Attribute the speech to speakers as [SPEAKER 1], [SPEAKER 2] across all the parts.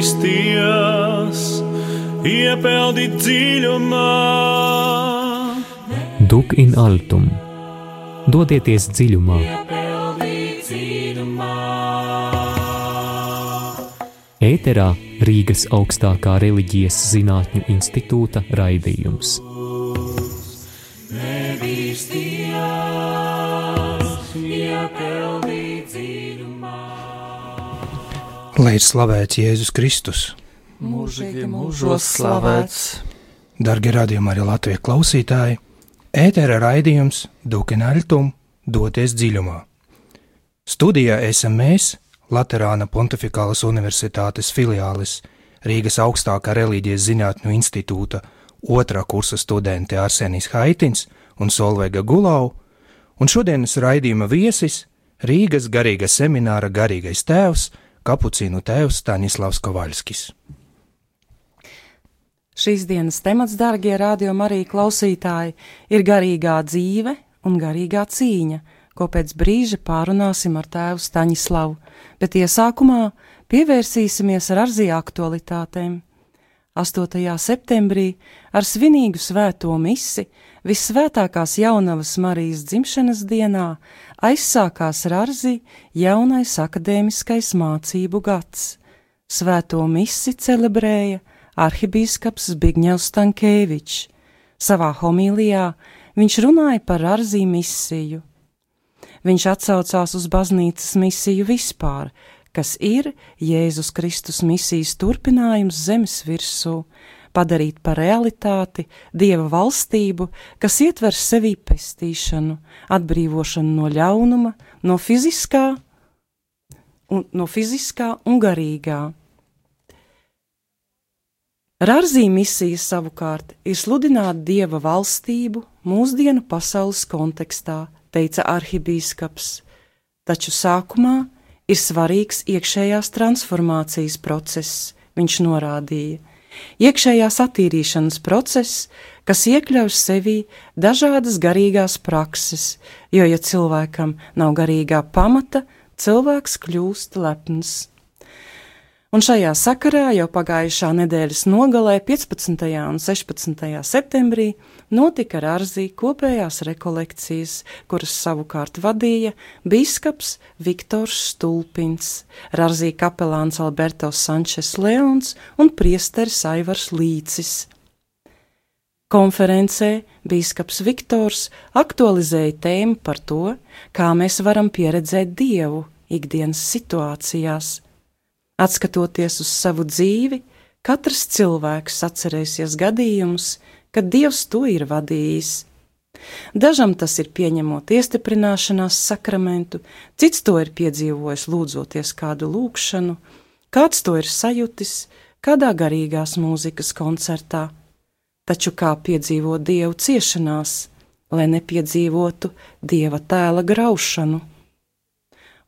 [SPEAKER 1] nebīsties, iepeldi dziļumā.
[SPEAKER 2] Duk in altum, dodieties dziļumā. Ēterā Rīgas augstākā reliģijas zinātņu institūta raidījums.
[SPEAKER 3] Lai ir slavēts Jēzus Kristus,
[SPEAKER 4] mūžīgi mūžos slavēts.
[SPEAKER 3] darbie radījumi arī Latvijas klausītāji, ētera raidījums Dukenaļtum doties dziļumā. Studijā esam mēs, Latvijas Pontificālas Universitātes filiālis Rīgas augstākā reliģijas zinātņu institūta otrā kursa studenti Arsenijs Haitins un Solveiga Gulau, un šodienas raidījuma viesis Rīgas garīga semināra garīgais tēvs Kapucīnu tēvs Staņislavs Kovaļskis.
[SPEAKER 4] Šīs dienas temats, darbie rādījumi, arī klausītāji, ir garīgā dzīve un garīgā cīņa, ko pēc brīža pārunāsim ar tēvu Staņislavu, bet iesākumā pievērsīsimies ar arzī aktualitātēm. 8. septembrī ar svinīgu svēto misi visvētākās jaunavas Marijas dzimšanas dienā aizsākās Rāzi jaunais akadēmiskais mācību gads. Svēto misi celebrēja arhibīskaps Zbigņevs Stankēvičs. Savā homīlijā viņš runāja par Rāzi misiju. Viņš atsaucās uz baznīcas misiju vispār, kas ir Jēzus Kristus misijas turpinājums zemes virsū, padarīt par realitāti dieva valstību, kas ietver sevī pestīšanu, atbrīvošanu no ļaunuma, no fiziskā un, no fiziskā un garīgā. Rārzī misija savukārt ir sludināt dieva valstību mūsdienu pasaules kontekstā, teica arhibīskaps, taču sākumā ir svarīgs iekšējās transformācijas process, viņš norādīja. Iekšējās attīrīšanas process, kas iekļauj sevī dažādas garīgās prakses, jo, ja cilvēkam nav garīgā pamata, cilvēks kļūst lepns. Un šajā sakarā jau pagājušā nedēļas nogalē, 15. un 16. septembrī, notika Rāzī kopējās rekolekcijas, kuras savukārt vadīja biskups Viktors Stulpins, Rāzī kapelāns Alberto Sančes Leons un priesteris Aivars Līcis. Konferencē biskups Viktors aktualizēja tēmu par to, kā mēs varam pieredzēt Dievu ikdienas situācijās. Atskatoties uz savu dzīvi, katrs cilvēks atcerēsies gadījumus, kad Dievs to ir vadījis. Dažam tas ir pieņemot iestiprināšanās sakramentu, cits to ir piedzīvojis lūdzoties kādu lūgšanu, kāds to ir sajutis kādā garīgās mūzikas koncertā. Taču kā piedzīvot Dievu ciešanās, lai nepiedzīvotu Dieva tēla graušanu?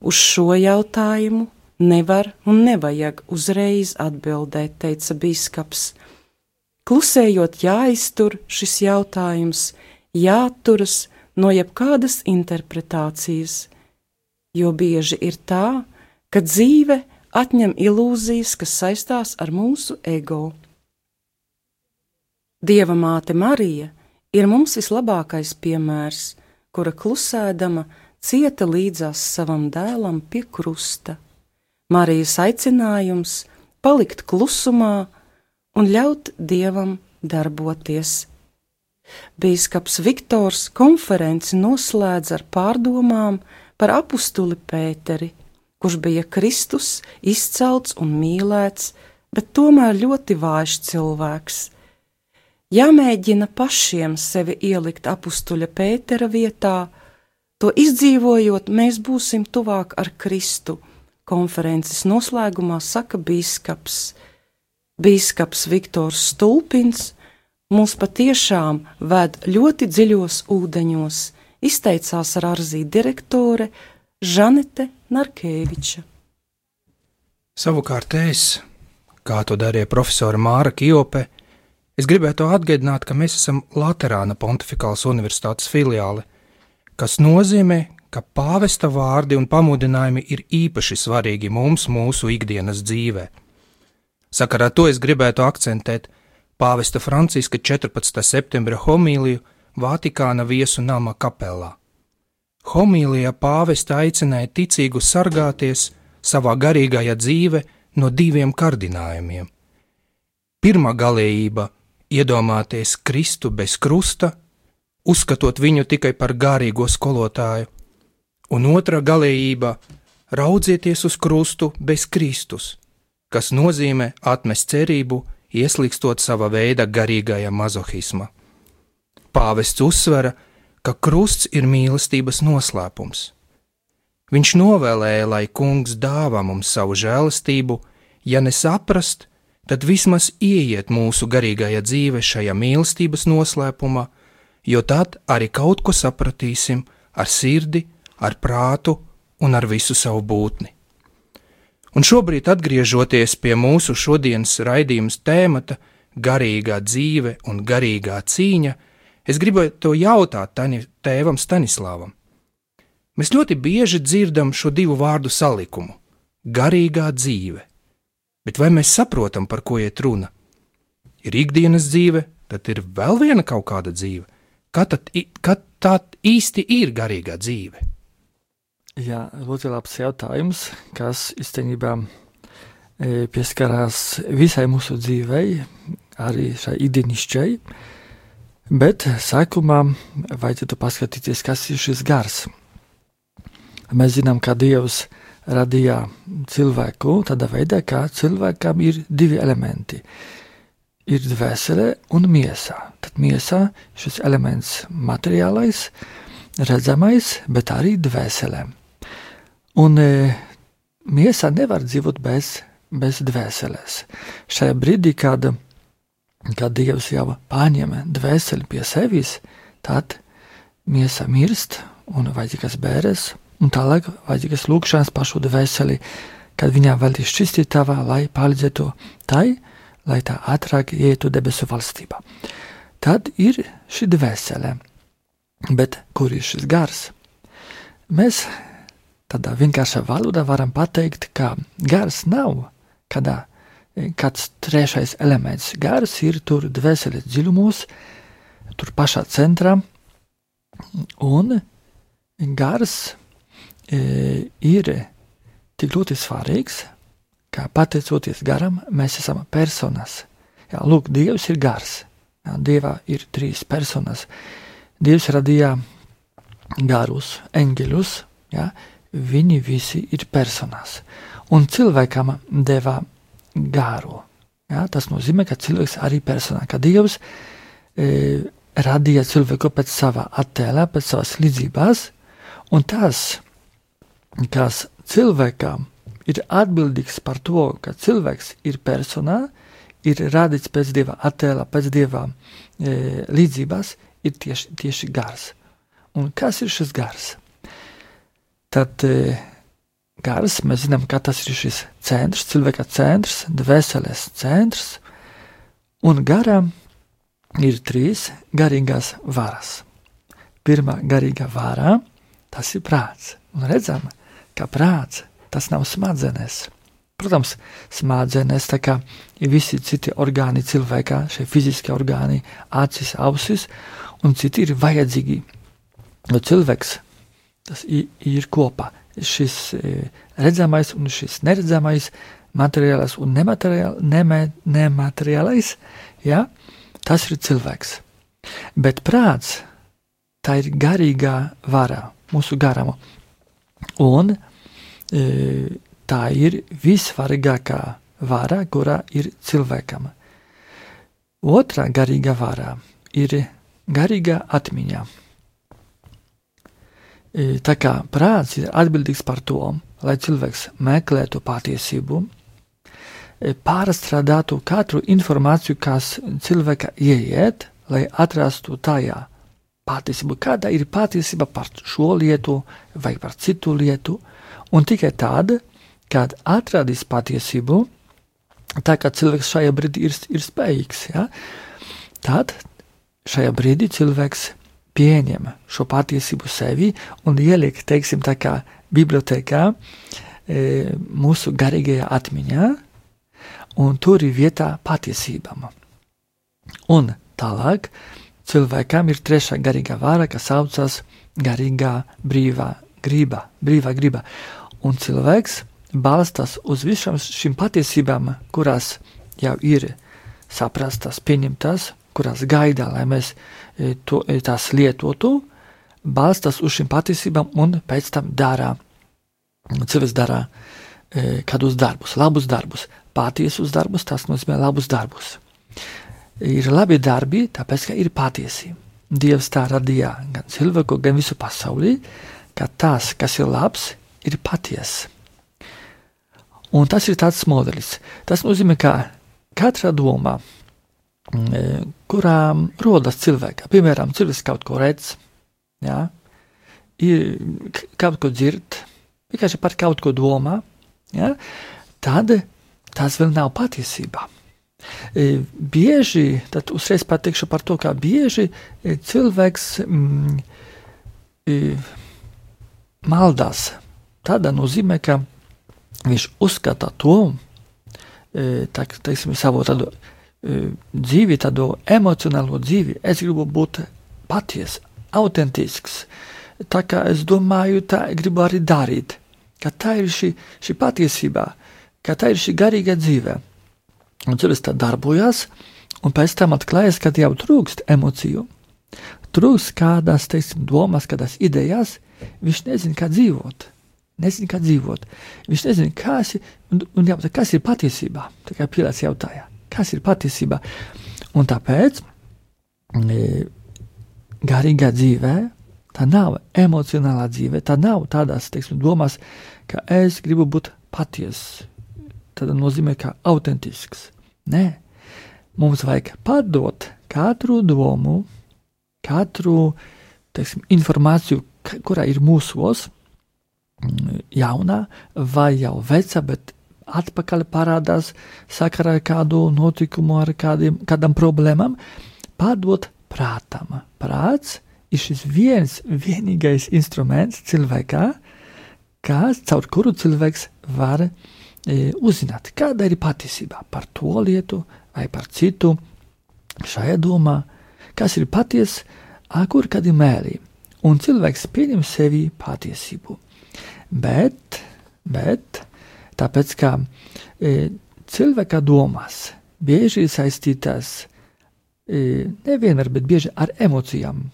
[SPEAKER 4] Uz šo jautājumu nevar un nevajag uzreiz atbildēt, teica biskups. Klusējot jāiztur šis jautājums, jāturas no jebkādas interpretācijas, jo bieži ir tā, ka dzīve atņem ilūzijas, kas saistās ar mūsu ego. Dieva māte Marija ir mums vislabākais piemērs, kura klusēdama cieta līdzās savam dēlam pie krusta. Marijas aicinājums palikt klusumā un ļaut dievam darboties. Bīskaps Viktors konferenci noslēdz ar pārdomām par apustuli Pēteri, kurš bija Kristus, izcelts un mīlēts, bet tomēr ļoti vājš cilvēks. Jāmēģina pašiem sevi ielikt apustuļa Pētera vietā, to izdzīvojot, mēs būsim tuvāk ar Kristu. Konferences noslēgumā saka bīskaps. Bīskaps Viktors Stulpins mūs patiešām ved ļoti dziļos ūdeņos, izteicās ar arzī direktore Žanete Narkeviča.
[SPEAKER 3] Savukārt es, kā to darīja profesora Māra Kjope, es gribētu atgādināt, ka mēs esam Latvijas Pontificālas Universitātes filiāli, kas nozīmē, ka pāvesta vārdi un pamudinājumi ir īpaši svarīgi mums mūsu ikdienas dzīvē. Sakarā to es gribētu akcentēt pāvesta Franciska 14. septembra homīliju Vatikāna viesu nama kapelā. Homīlijā pāvesta aicināja ticīgu sargāties savā garīgajā dzīve no diviem kardinājumiem. Pirmā galējība - iedomāties Kristu bez krusta, uzskatot viņu tikai par garīgo skolotāju, un otra galējība - raudzieties uz krustu bez Kristus, kas nozīmē atmest cerību, ieslīgstot sava veida garīgajā mazohismā. Pāvests uzsvera, ka krusts ir mīlestības noslēpums. Viņš novēlēja, lai kungs dāvā mums savu žēlastību, ja nesaprast, tad vismaz ieiet mūsu garīgajā dzīve šajā mīlestības noslēpumā, jo tad arī kaut ko sapratīsim ar sirdi, ar prātu un ar visu savu būtni. Un šobrīd, atgriežoties pie mūsu šodienas raidījuma tēmata, garīgā dzīve un garīgā cīņa, es gribētu to jautāt tani, tēvam Stanislāvam. Mēs ļoti bieži dzirdam šo divu vārdu salikumu - garīgā dzīve, bet vai mēs saprotam, par ko iet runa? Ir ikdienas dzīve, tad ir vēl viena kaut kāda dzīve. Kad, tad, kad tā īsti ir garīgā dzīve?
[SPEAKER 5] Jā, ļoti labs jautājums, kas īstenībā e, pieskarās visai mūsu dzīvei, arī šai ikdienišķai. Bet sākumā vajadzētu paskatīties, kas ir šis gars. Mēs zinām, ka Dievs radīja cilvēku tādā veidā, ka cilvēkam ir divi elementi. Ir dvēsele un miesa. Tad miesa šis elements materiālais, redzamais, bet arī dvēselē. Un e, miesa nevar dzīvot bez, bez dvēseles. Šajā brīdī, kad, kad Dievs jau paņem dvēseli pie sevis, tad miesa mirst un vajadzīgas bēres, un tālāk vajadzīgas lūkšanas pašu dvēseli, kad viņā vēl ir šķistītava, lai palīdzētu tai, lai tā ātrāk ietu debesu valstībā. Tad ir šī dvēsele, bet kur ir šis gars? Mēs tādā vienkāršā valodā varam pateikt, ka gars nav kādā, kāds trešais elements. Gars ir tur dvēseles dziļumos, tur pašā centrā, un gars e, ir tik ļoti svarīgs, ka pateicoties garam, mēs esam personas. Jā, lūk, Dievs ir gars. Jā, Dievā ir trīs personas. Dievs radīja garus, eņģeļus, viņi visi ir personās. Un cilvēkam deva gāro. Ja, tas nozīmē, ka cilvēks arī personā, ka Dievs e, radīja cilvēku pēc sava attēla, pēc savas līdzības, un tas, kas cilvēkam ir atbildīgs par to, ka cilvēks ir personā, ir radīts pēc dieva attēla, pēc dieva e, līdzības, ir tieši, tieši gars. Un kas ir šis gars? Tad e, gars, mēs zinām, ka tas ir šis centrs, cilvēka centrs, dvēseles centrs, un garam ir trīs garīgās varas. Pirmā garīga vara - tas ir prāts, un redzam, ka prāts tas nav smadzenes. Protams, smadzenes, tā kā visi citi orgāni cilvēkā, šie fiziskie orgāni, acis, ausis, un citi ir vajadzīgi. Jo cilvēks tas ir kopā. Šis e, redzamais un šis neredzamais, materiālais un nemateriāl, nema, nemateriālais, ja, tas ir cilvēks. Bet prāts, tā ir garīgā vara, mūsu garama. Un e, tā ir vissvarīgākā vara, kurā ir cilvēkam. Otra garīga vara ir garīga atmiņa. Tā kā prāts ir atbildīgs par to, lai cilvēks meklētu patiesību, pārstrādātu katru informāciju, kas cilvēka ieiet, lai atrastu tajā patiesību, kāda ir patiesība par šo lietu vai par citu lietu, un tikai tad, kad atradīs patiesību, tā kā cilvēks šajā brīdī ir, ir spējīgs, ja, tad šajā brīdī cilvēks pieņem šo patiesību sevi un ieliek, teiksim, tā kā bibliotekā, e, mūsu garīgajā atmiņā, un tur ir vietā patiesībām. Un tālāk cilvēkam ir trešā garīgā vāra, kas saucas garīgā brīvā griba, brīvā griba. Un cilvēks balstās uz visām šīm patiesībām, kurās jau ir saprastas, pieņemtas, kurās gaida, lai mēs e, to, e, tās lietotu, balstās uz šīm patiesībām un pēc tam dara. Cilvēks dara e, kādus darbus, labus darbus, patiesus darbus, tas nozīmē labus darbus. Ir labi darbi, tāpēc, ka ir patiesi. Dievs tā radīja gan cilvēku, gan visu pasauli, ka tas, kas ir labs, ir patiesa. Un tas ir tāds modelis. Tas nozīmē, ka katra doma, kurām rodas cilvēkā, piemēram, cilvēks kaut ko redz, jā, ir kaut ko dzird, vienkārši par kaut ko domā, jā, tad tas vēl nav patiesība. E, bieži, tad uzreiz pateikšu par to, kā bieži e, cilvēks mm, maldās. Tādā nozīmē, ka viņš uzskata to, e, tā, teiksim, savu tādu e, dzīvi, tādu emocionālo dzīvi. Es gribu būt patiesa, autentisks. Tā kā es domāju, tā gribu arī darīt. Ka tā ir šī, šī patiesība, ka tā ir šī garīga dzīve. Un cilvēks tā darbojas, un pēc tam atklājas, ka jau trūkst emociju, trūkst kādas, teiksim, domas, kādas idejas, viņš nezina, kā dzīvot nezina, kā dzīvot. Viņš nezina, kas ir, un, un jautā, kas ir patiesībā. Tā kā Pilārs jautāja, kas ir patiesībā. Un tāpēc e, garīgā dzīvē tā nav emocionālā dzīve, tā nav tādās, teiksim, domās, ka es gribu būt patiess. Tad nozīmē, ka autentisks. Nē, mums vajag padot katru domu, katru, teiksim, informāciju, kurā ir mūsos, jaunā vai jau veca, bet atpakaļ parādās sakarā ar kādu notikumu, ar kādiem, kādam problēmām, padot prātam. Prāts ir šis viens vienīgais instruments cilvēkā, kas, caur kuru cilvēks var e, uzzināt, kāda ir patiesība par to lietu vai par citu šajā domā, kas ir patiesa, kur kad ir mēlī. Un cilvēks pieņem sevi patiesību bet, bet tāpēc, ka e, cilvēka domas bieži ir saistītas e, nevienmēr, bet bieži ar emocijām.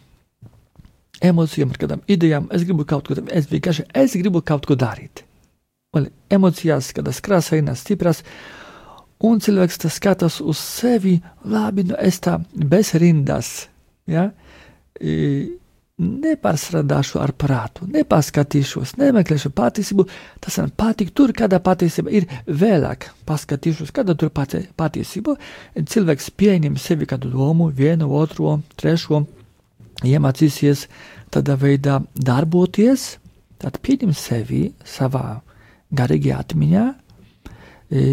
[SPEAKER 5] Emocijām, ar kādām idejām, es gribu kaut ko, es vienkārši es gribu kaut ko darīt. Un emocijās, kādas krāsainas, stipras, un cilvēks tas skatās uz sevi, labi, nu es tā bez rindas, ja, e, nepārstrādāšu ar prātu, nepaskatīšos, nemeklēšu patiesību. Tas man patīk, tur kāda patiesība ir vēlāk. Paskatīšos, kāda tur patiesība. Cilvēks pieņem sevi kādu domu, vienu, otru, trešo, iemācīsies tādā veidā darboties, tad pieņem sevi savā garīgajā atmiņā e,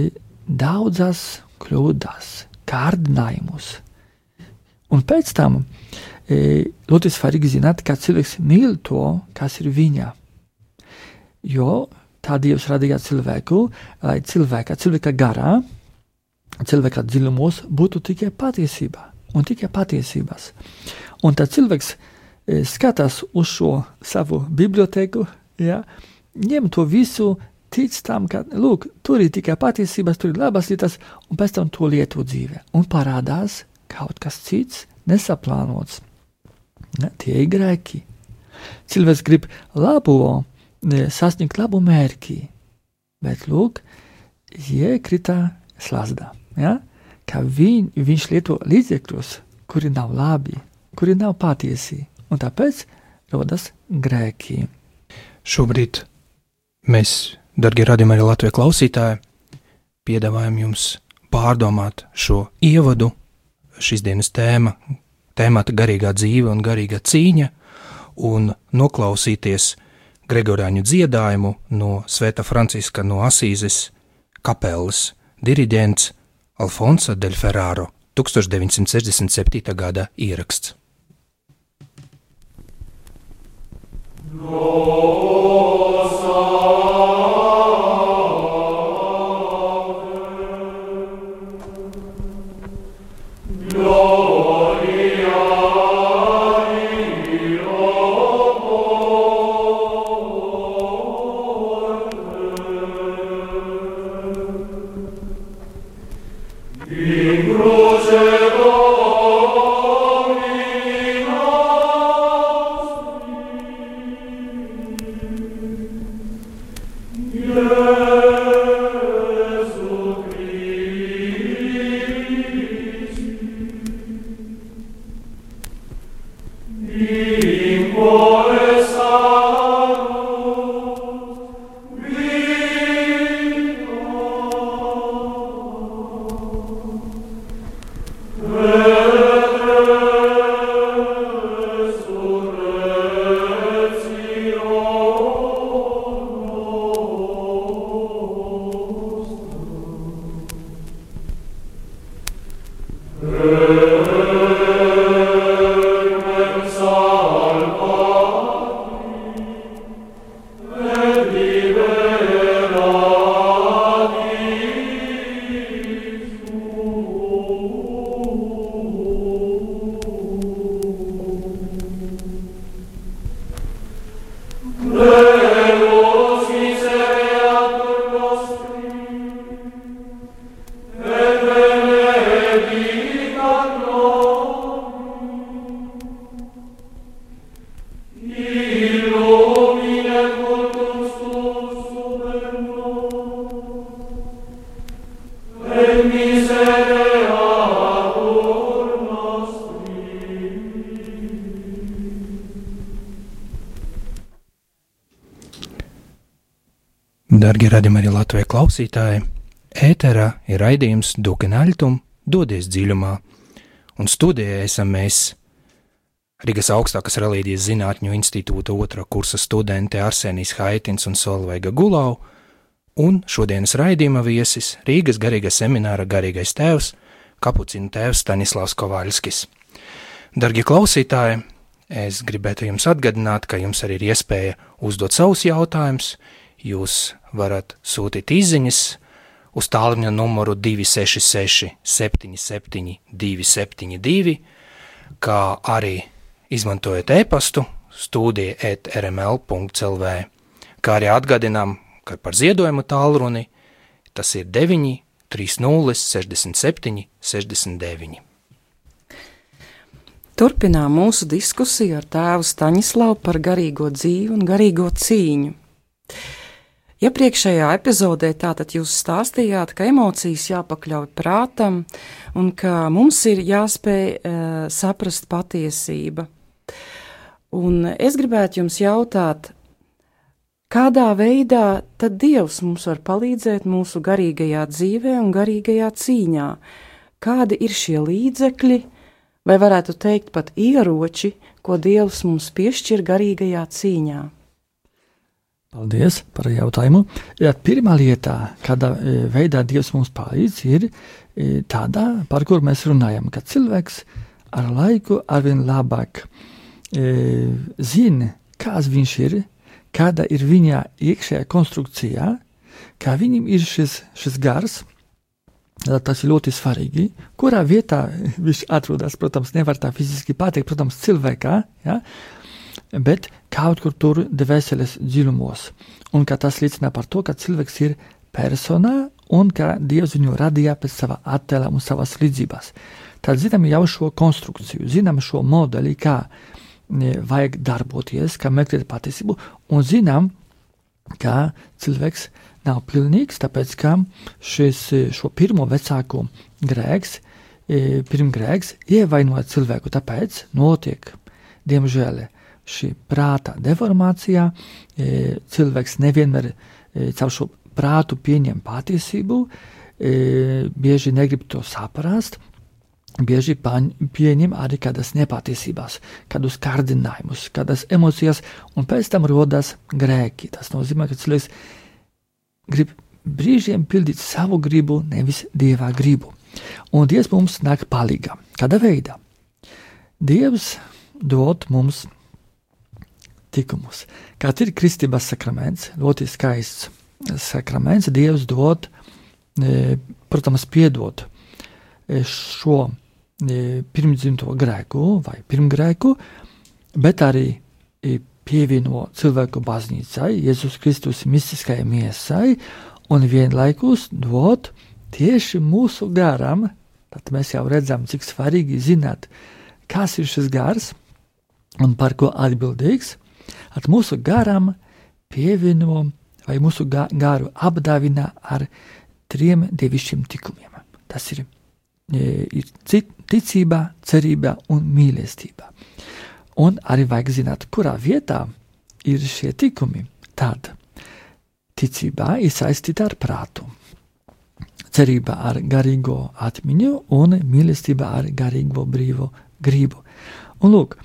[SPEAKER 5] daudzas kļūdas, kārdinājumus. Un pēc tam e, ļoti svarīgi zināt, ka cilvēks mīl to, kas ir viņa. Jo tā Dievs radīja cilvēku, lai cilvēka, cilvēka garā, cilvēka dziļumos būtu tikai patiesība un tikai patiesības. Un tad cilvēks e, skatās uz šo savu biblioteku, ja, ņem to visu, tic tam, ka, lūk, tur ir tikai patiesības, tur ir labas lietas, un pēc tam to lieto dzīvē. Un parādās kaut kas cits, nesaplānots. Ne, tie ir grēki. Cilvēks grib labo, sasniegt labu mērķi, bet lūk, iekrita slazdā. Ja? Ka viņ, viņš lieto līdzekļus, kuri nav labi, kuri nav patiesi, un tāpēc rodas grēki.
[SPEAKER 3] Šobrīd mēs, darbie radījumi, arī Latvijas klausītāji, piedāvājam jums pārdomāt šo ievadu, šīs dienas tēma, tēmata garīgā dzīve un garīga cīņa, un noklausīties Gregorāņu dziedājumu no Svētā Franciska no Asīzes kapelas diriģents Alfonso del Ferraro 1967. gada ieraksts. No, Dargie radījumi arī Latvijas klausītāji, ēterā ir raidījums Dukenaļtum, dodies dziļumā, un studijā esam mēs Rīgas augstākās reliģijas zinātņu institūta otrā kursa studenti Arsenijs Haitins un Solveiga Gulau, un šodienas raidījuma viesis Rīgas garīga semināra garīgais tēvs, kapucina tēvs Stanislavs Kovaļskis. Dargie klausītāji, es gribētu jums atgādināt, ka jums arī ir iespēja uzdot savus jautājumus, jūs varat sūtīt izziņas uz tālruņa numuru 266 77 272, kā arī izmantojot e-pastu studija at rml.lv, kā arī atgādinām, ka par ziedojumu tālruni tas ir 9 30 67 69.
[SPEAKER 4] Turpinām mūsu diskusiju ar tēvu Staņislavu par garīgo dzīvi un garīgo cīņu. Iepriekšējā epizodē tātad jūs stāstījāt, ka emocijas jāpakļauj prātam un ka mums ir jāspēj uh, saprast patiesība. Un es gribētu jums jautāt, kādā veidā tad Dievs mums var palīdzēt mūsu garīgajā dzīvē un garīgajā cīņā? Kādi ir šie līdzekļi, vai varētu teikt pat ieroči, ko Dievs mums piešķir garīgajā cīņā?
[SPEAKER 5] Paldies par jautājumu. Ja, pirmā lieta, kādā e, veidā Dievs mums palīdz, ir e, tāda, par kuru mēs runājam, ka cilvēks ar laiku arvien labāk e, zina, kāds viņš ir, kāda ir viņa iekšējā konstrukcijā, kā viņam ir šis, šis gars. Tas ir ļoti svarīgi. Kurā vietā viņš atrodas, protams, nevar tā fiziski pateikt, protams, cilvēkā. Ja? Bet kaut kur tur dvēseles dziļumos. Un ka tas liecina par to, ka cilvēks ir personā un ka Dievs viņu radīja pēc sava attēla un savas līdzības. Tad zinām jau šo konstrukciju, zinām šo modeli, kā ne, vajag darboties, kā meklēt patiesību, un zinām, ka cilvēks nav pilnīgs, tāpēc ka šis, šo pirmo vecāko grēks, e, pirmgrēks ievainoja cilvēku, tāpēc notiek, diemžēl, šī prāta deformācijā e, cilvēks nevienmēr e, caur šo prātu pieņem patiesību, e, bieži negrib to saprast, bieži pieņem arī kādas nepatiesības, kādus kārdinājumus, kādas emocijas, un pēc tam rodas grēki. Tas nozīmē, ka cilvēks grib brīžiem pildīt savu gribu, nevis dieva gribu. Un Dievs mums nāk palīdzīgā. Kādā veidā? Dievs dod mums tikumus. Kā ir kristības sakraments, ļoti skaists sakraments, Dievs dod, e, protams, piedot e, šo e, pirmdzimto grēku vai pirmgrēku, bet arī pievieno cilvēku baznīcai, Jēzus Kristus mistiskajai miesai, un vienlaikus dod tieši mūsu garam. Tad mēs jau redzam, cik svarīgi zināt, kas ir šis gars un par ko atbildīgs. At mūsu garam pievieno vai mūsu garu apdāvina ar trim dievišķiem tikumiem. Tas ir, e, ir ticība, cerība un mīlestība. Un arī vajag zināt, kurā vietā ir šie tikumi. Tad ticībā ir saistīta ar prātu, cerība ar garīgo atmiņu un mīlestība ar garīgo brīvo gribu. Un lūk,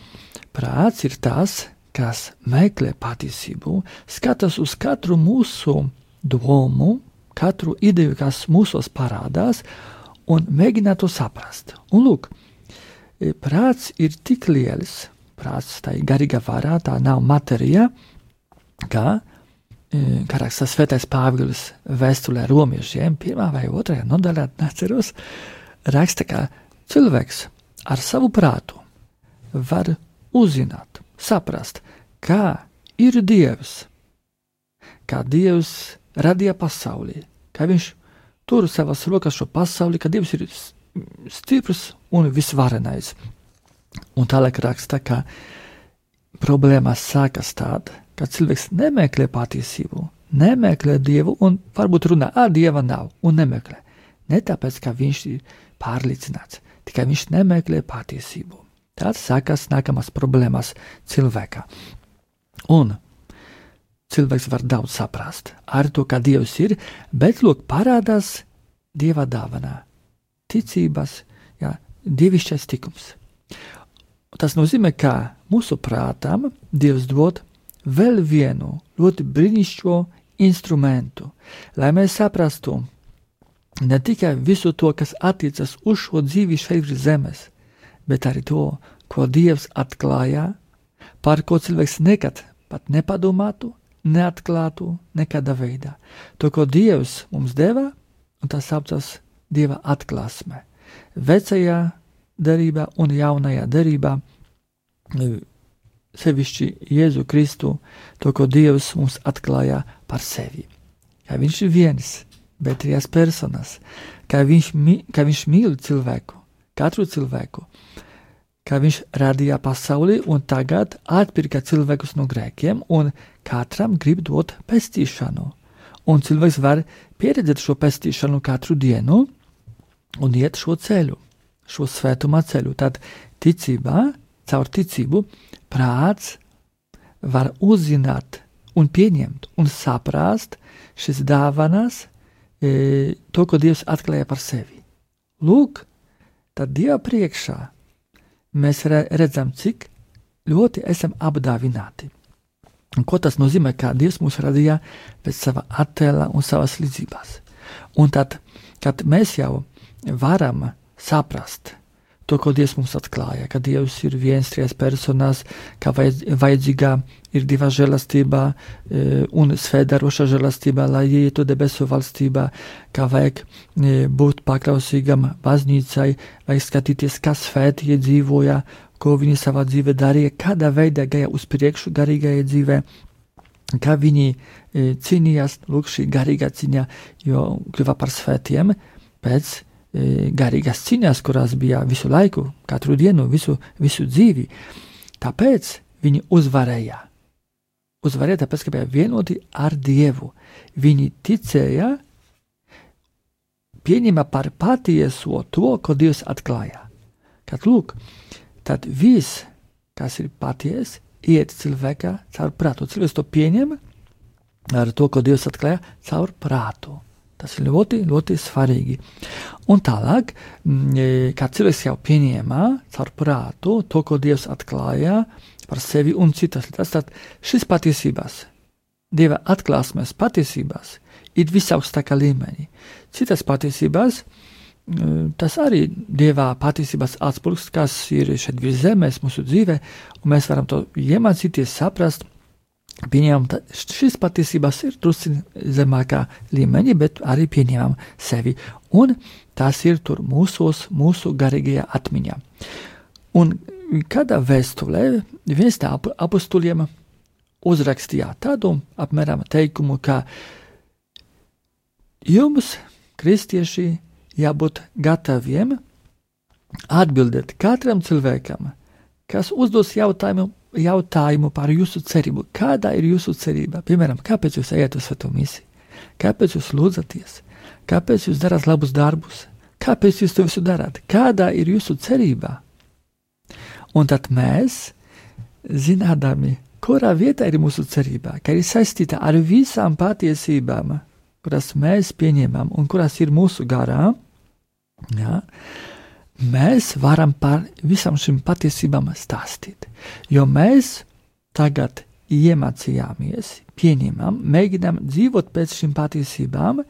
[SPEAKER 5] prāts ir tas, kas meklē patiesību, skatās uz katru mūsu domu, katru ideju, kas mūsos parādās, un mēģina to saprast. Un lūk, e, prāts ir tik liels, prāts tā ir garīga vārā, tā nav materija, e, kā raksta Svētais Pāvils vēstulē romiešiem, pirmā vai otrajā nodaļā, neceros, raksta, ka cilvēks ar savu prātu var uzzināt, saprast, kā ir Dievs, kā Dievs radīja pasauli, kā Viņš tur savas rokas šo pasauli, ka Dievs ir stiprs un visvarenais. Un tālāk raksta, ka problēmas sākas tad, kad cilvēks nemeklē patiesību, nemeklē Dievu un varbūt runā, ah, Dieva nav un nemeklē. Ne tāpēc, ka viņš ir pārliecināts, tikai viņš nemeklē patiesību. Tad sākas nākamās problēmas cilvēkā. Un cilvēks var daudz saprast ar to, kā Dievs ir, bet lūk, parādās Dieva dāvanā, ticības, jā, dievišķais tikums. Tas nozīmē, ka mūsu prātam Dievs dod vēl vienu ļoti brīnišķīgu instrumentu, lai mēs saprastu ne tikai visu to, kas attiecas uz šo dzīvi šeit virs zemes, bet arī to, ko Dievs atklāja, par ko cilvēks nekad pat nepadomātu, neatklātu nekādā veidā. To, ko Dievs mums deva, un tas saucas Dieva atklāsme. Vecajā derībā un jaunajā derībā, sevišķi Jēzu Kristu, to, ko Dievs mums atklāja par sevi. Ka viņš ir viens, bet trīs personas, ka viņš, ka viņš mīl cilvēku, katru cilvēku, ka viņš radīja pasauli un tagad atpirka cilvēkus no grēkiem, un katram grib dot pestīšanu. Un cilvēks var pieredzēt šo pestīšanu katru dienu un iet šo ceļu, šo svētumā ceļu. Tad ticībā, caur ticību, prāts var uzzināt un pieņemt un saprast šīs dāvanas, e, to, ko Dievs atklāja par sevi. Lūk, tad Dieva priekšā mēs redzam, cik ļoti esam apdāvināti. Un ko tas nozīmē, kā Dievs mūs radīja pēc sava attēla un savas līdzības. Un tad, kad mēs jau varam saprast to, ko Dievs mums atklāja, ka Dievs ir viens, trīs personās, ka vajadzīga ir diva žēlastība e, un svētdaroša žēlastība, lai ietu debesu valstībā, ka vajag e, būt paklausīgam baznīcai, vajag skatīties, kas svētie dzīvoja, ko viņi savā dzīvē darīja, kādā veidā gāja uz priekšu garīgajā dzīvē, kā viņi e, cīnījās, lūk, šī garīgā cīņa, jo kļuva par svētiem pēc E, garīgās cīņās, kurās bija visu laiku, katru dienu, visu, visu dzīvi. Tāpēc viņi uzvarēja. Uzvarēja tāpēc, ka bija vienoti ar Dievu. Viņi ticēja, pieņēma par patieso to, ko Dievs atklāja. Kad lūk, tad viss, kas ir patiesa, iet cilvēkā caur prātu. Cilvēks to pieņem ar to, ko Dievs atklāja caur prātu. Tas ir ļoti, ļoti svarīgi. Un tālāk, mm, e, kad cilvēks jau pieņēma caur prātu to, ko Dievs atklāja par sevi un citas lietas, tad šis patiesības, Dieva atklāsmes patiesības ir visaugstākā līmenī. Citas patiesības, e, tas arī Dieva patiesības atspūgs, kas ir šeit virs zemes, mūsu dzīvē, un mēs varam to iemācīties, saprast pieņemam, šis patiesībās ir drusku zemākā līmenī, bet arī pieņemam sevi. Un tas ir tur mūsos, mūsu garīgajā atmiņā. Un kādā vēstulē viens no apstuliem uzrakstīja tādu apmēram teikumu, ka jums, kristieši, jābūt gataviem atbildēt katram cilvēkam, kas uzdos jautājumu jautājumu par jūsu cerību. Kāda ir jūsu cerība? Piemēram, kāpēc jūs ejat uz svēto misiju? Kāpēc jūs lūdzaties? Kāpēc jūs darāt labus darbus? Kāpēc jūs to visu darāt? Kāda ir jūsu cerība? Un tad mēs, zinādami, kurā vietā ir mūsu cerība, ka ir saistīta ar visām patiesībām, kuras mēs pieņemam un kuras ir mūsu garā, ja, mēs varam par visām šīm patiesībām stāstīt. Jo mēs tagad iemācījāmies, pieņemam, mēģinām dzīvot pēc šīm patiesībām,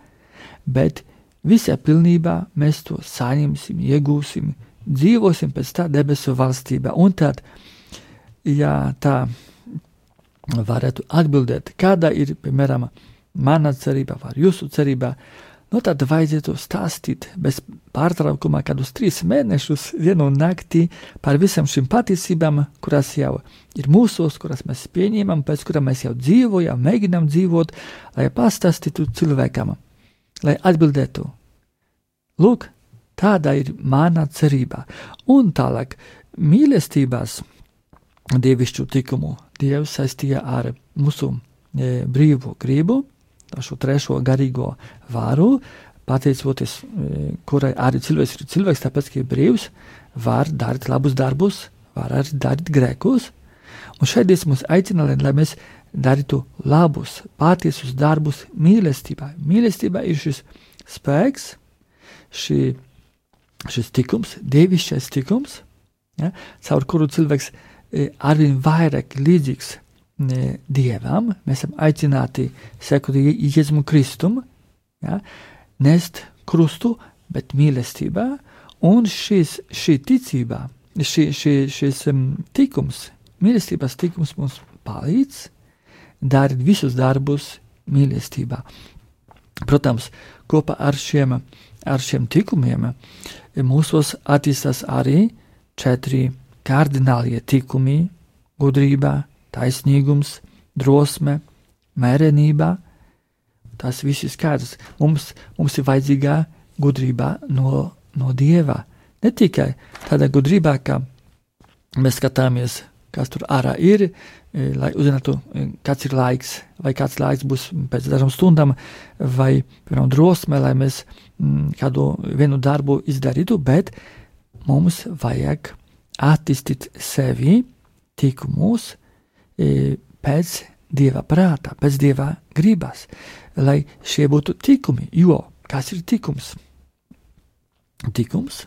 [SPEAKER 5] bet visā pilnībā mēs to saņemsim, iegūsim, dzīvosim pēc tā debesu valstībā. Un tad, ja tā varētu atbildēt, kāda ir, piemēram, mana cerība vai jūsu cerība, nu tad vajadzētu stāstīt bez pārtraukuma kādus trīs mēnešus vienu naktī par visam šīm patiesībām, kuras jau ir mūsos, kuras mēs pieņemam, pēc kurām mēs jau dzīvojam, mēģinam dzīvot, lai pastāstītu cilvēkam, lai atbildētu. Lūk, tāda ir mana cerība. Un tālāk, mīlestības dievišķu tikumu Dievs saistīja ar mūsu e, brīvo gribu, šo trešo garīgo vāru, pateicoties, e, kurai arī cilvēks ir cilvēks, tāpēc, ka ir brīvs, var darīt labus darbus, var arī darīt grēkus. Un šeit Dievs mums aicina, lai mēs darītu labus, patiesus darbus mīlestībā. Mīlestība ir šis spēks, šī, šis tikums, dievišķais tikums, ja, caur kuru cilvēks E, arvien vairāk līdzīgs dievam, mēs esam aicināti sekot Jēzum Kristum, ja, nest krustu, bet mīlestībā, un šis, šī ticība, šī, šī, šis um, tikums, mīlestības tikums mums palīdz darīt visus darbus mīlestībā. Protams, kopā ar šiem, ar šiem tikumiem mūsos attīstās arī četri kardinālie tikumi, gudrība, taisnīgums, drosme, mērenība. Tas viss ir skaidrs. Mums, mums ir vajadzīga gudrība no, no dieva. Ne tikai tāda gudrība, ka mēs skatāmies, kas tur ārā ir, e, lai uzzinātu, e, kāds ir laiks, vai kāds laiks būs pēc dažām stundām, vai, piemēram, drosme, lai mēs mm, kādu vienu darbu izdarītu, bet mums vajag attīstīt sevi tikumus pēc dieva prāta, pēc dieva gribas, lai šie būtu tikumi. Jo kas ir tikums? Tikums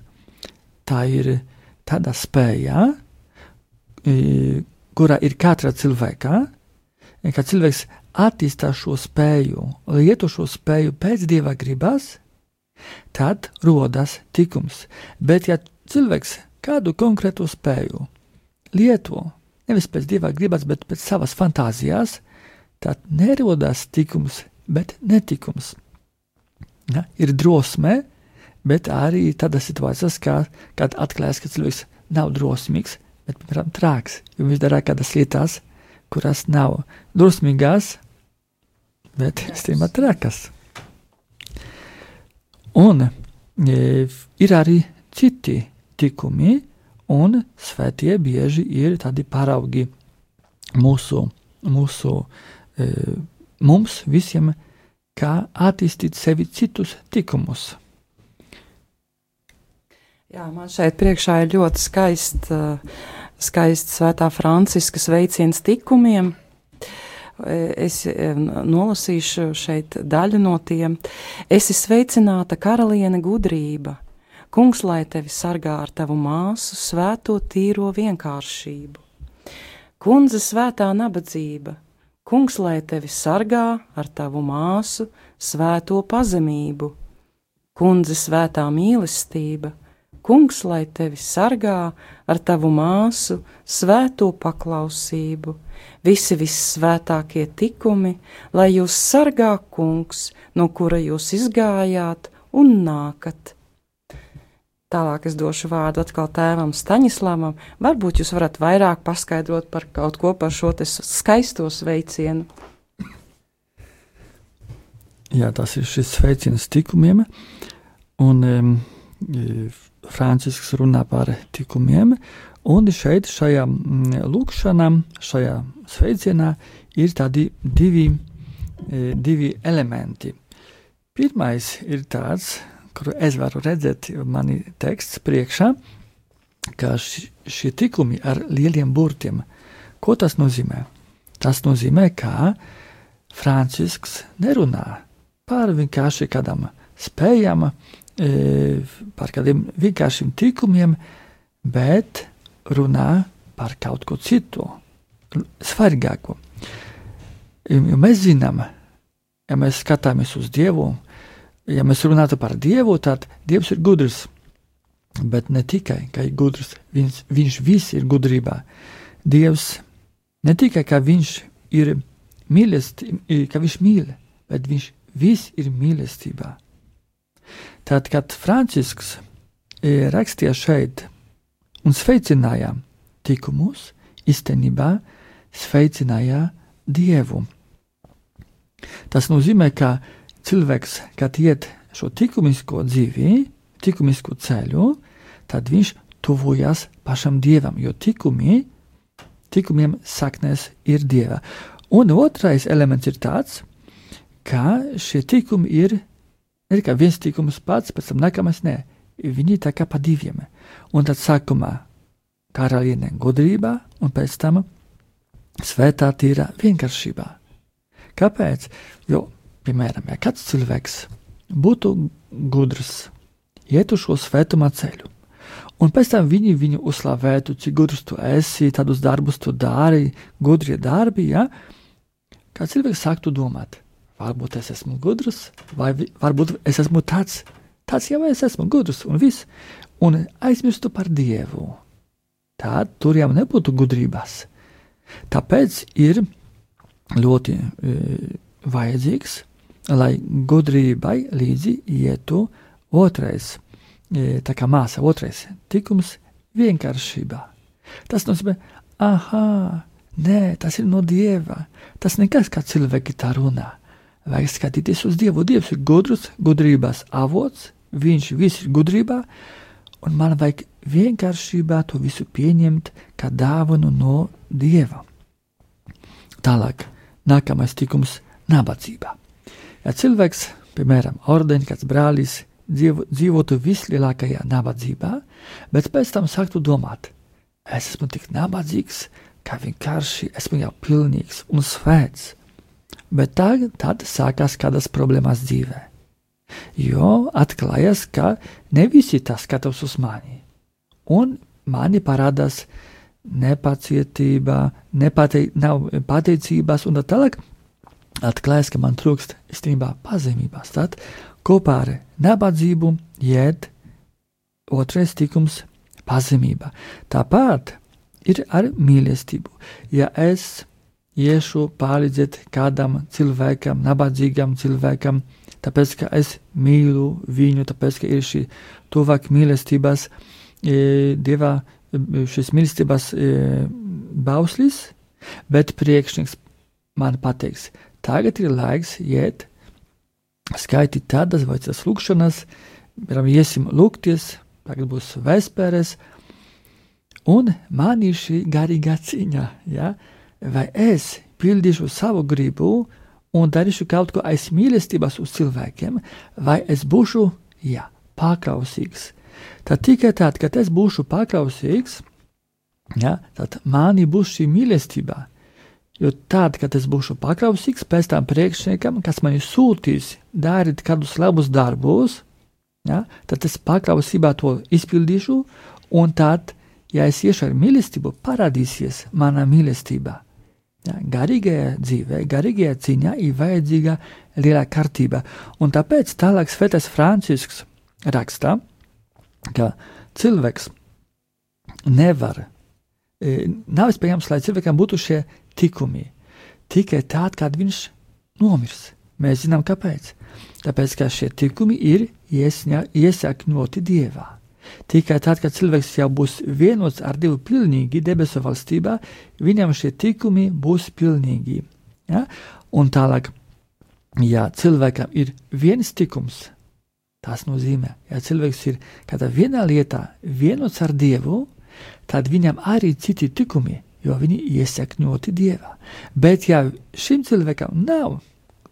[SPEAKER 5] tā ir tāda spēja, e, kura ir katra cilvēka, e, kad cilvēks attīstā šo spēju, lieto šo spēju pēc dieva gribas, tad rodas tikums. Bet ja cilvēks kādu konkrētu spēju lieto, nevis pēc dieva gribas, bet pēc savas fantāzijas, tad nerodas tikums, bet netikums. Ja, ir drosme, bet arī tādas situācijas, kā, kad atklājas, ka cilvēks nav drosmīgs, bet, piemēram, trāks, jo viņš dara kādas lietas, kuras nav drosmīgās, bet īstenībā trākas. Un e, ir arī citi tikumi, un svētie bieži ir tādi paraugi mūsu, mūsu e, mums visiem, kā attīstīt sevi citus tikumus.
[SPEAKER 4] Jā, man šeit priekšā ir ļoti skaists, skaists svētā Franciska sveiciens tikumiem. Es e, nolasīšu šeit daļu no tiem. Esi sveicināta karaliene gudrība, Kungs, lai tevi sargā ar tavu māsu, svēto tīro vienkāršību. Kundze, svētā nabadzība, Kungs, lai tevi sargā ar tavu māsu, svēto pazemību. Kundze, svētā mīlestība, Kungs, lai tevi sargā ar tavu māsu, svēto paklausību, visi vissvētākie tikumi, lai jūs sargā Kungs, no kura jūs izgājāt un nākat Tālāk es došu vārdu atkal tēvam Staņislavam. Varbūt jūs varat vairāk paskaidrot par kaut ko par šo skaisto sveicienu.
[SPEAKER 5] Jā, tas ir šis sveiciens tikumiem. Un um, Francisks runā par tikumiem, un šeit šajā lūkšanā, šajā sveicienā ir tādi divi, divi elementi. Pirmais ir tāds, kuru es varu redzēt, mani teksts priekšā, ka ši, šie tikumi ar lieliem burtiem, ko tas nozīmē? Tas nozīmē, ka Francisks nerunā par vienkārši kādam spējām, e, par kādiem vienkāršiem tikumiem, bet runā par kaut ko citu, svarīgāko. Jo mēs zinām, ja mēs skatāmies uz Dievu, ja mēs runātu par Dievu, tad Dievs ir gudrs. Bet ne tikai, ka ir gudrs, viņš, viņš viss ir gudrībā. Dievs ne tikai, ka viņš ir mīlestība, ka viņš mīl, bet viņš viss ir mīlestībā. Tad, kad Francisks e, rakstīja šeit un sveicināja tikumus, īstenībā sveicināja Dievu. Tas nozīmē, ka cilvēks, kad iet šo likumisko dzīvi, likumisko ceļu, tad viņš tuvojas pašam dievam, jo tikumi, tikumiem saknes ir dieva. Un otrais elements ir tāds, ka šie tikumi ir ne tikai viens tikums pats, pēc tam nākamais nē, viņi tā kā pa diviem. Un tad sākumā karaliene gudrībā, un pēc tam svētā tīrā vienkāršībā. Kāpēc? Jo Piemēram, ja kāds cilvēks būtu gudrs, iet uz šo svētumā ceļu, un pēc tam viņi viņu uzslavētu, cik gudrs tu esi, tādus darbus tu dari, gudrie darbi, ja? kā cilvēks sāktu domāt, varbūt es esmu gudrs, vai varbūt es esmu tāds, tāds jau es esmu gudrs, un viss, un aizmirstu par Dievu. Tad tur jau nebūtu gudrības. Tāpēc ir ļoti e, vajadzīgs lai gudrībai līdzi ietu otrais, e, tā kā māsa, otrais tikums vienkāršībā. Tas nozīmē, ah, nē, tas ir no dieva. Tas nekas, kā cilvēki tā runā. Vajag skatīties uz Dievu. Dievs ir gudrs, gudrības avots, viņš viss ir gudrībā, un man vajag vienkāršībā to visu pieņemt kā dāvanu no Dieva. Tālāk, nākamais tikums - nabadzība. Ja cilvēks, piemēram, ordeņš, kāds brālis, dzīvo, dzīvotu vislielākajā nabadzībā, bet pēc tam sāktu domāt, es esmu tik nabadzīgs, ka vienkārši esmu jau pilnīgs un svēts. Bet tagad, tad sākās kādas problēmas dzīvē. Jo atklājas, ka ne visi tas skatās uz mani. Un mani parādās nepacietība, nepatei, nav pateicības un tā tālāk atklājas, ka man trūkst īstenībā pazemības. Tad kopā ar nabadzību iet otrais tikums - pazemība. Tāpat ir ar mīlestību. Ja es iešu palīdzēt kādam cilvēkam, nabadzīgam cilvēkam, tāpēc ka es mīlu viņu, tāpēc ka ir šī tuvāk mīlestības, e, dieva šis mīlestības e, bauslis, bet priekšnieks man pateiks, Tagad ir laiks iet, skaitīt tādas vai citas lūkšanas, piemēram, iesim lūgties, tagad būs vesperes, un man ir šī garīgā cīņa, ja? vai es pildīšu savu gribu un darīšu kaut ko aiz mīlestības uz cilvēkiem, vai es būšu, jā, paklausīgs. Tad tikai tad, kad es būšu paklausīgs, ja, tad manī būs šī mīlestība. Jo tad, kad es būšu paklausīgs pēc tam priekšniekam, kas man ir sūtījis darīt kādus labus darbus, ja, tad es paklausībā to izpildīšu, un tad, ja es iešu ar mīlestību, parādīsies mana mīlestība. Ja, garīgajā dzīvē, garīgajā cīņā ir vajadzīga liela kārtība, un tāpēc tālāk Svētais Francisks rakstā, ka cilvēks nevar, nav iespējams, lai cilvēkam būtu šie tikumi. Tikai tad, kad viņš nomirs. Mēs zinām, kāpēc. Tāpēc, ka šie tikumi ir iesakņoti dievā. Tikai tad, kad cilvēks jau būs vienots ar Dievu pilnīgi debesu valstībā, viņam šie tikumi būs pilnīgi. Ja? Un tālāk, ja cilvēkam ir viens tikums, Tas nozīmē, ja cilvēks ir kādā vienā lietā vienots ar Dievu, tad viņam arī citi tikumi, jo viņi iesakņoti Dievā. Bet ja šim cilvēkam nav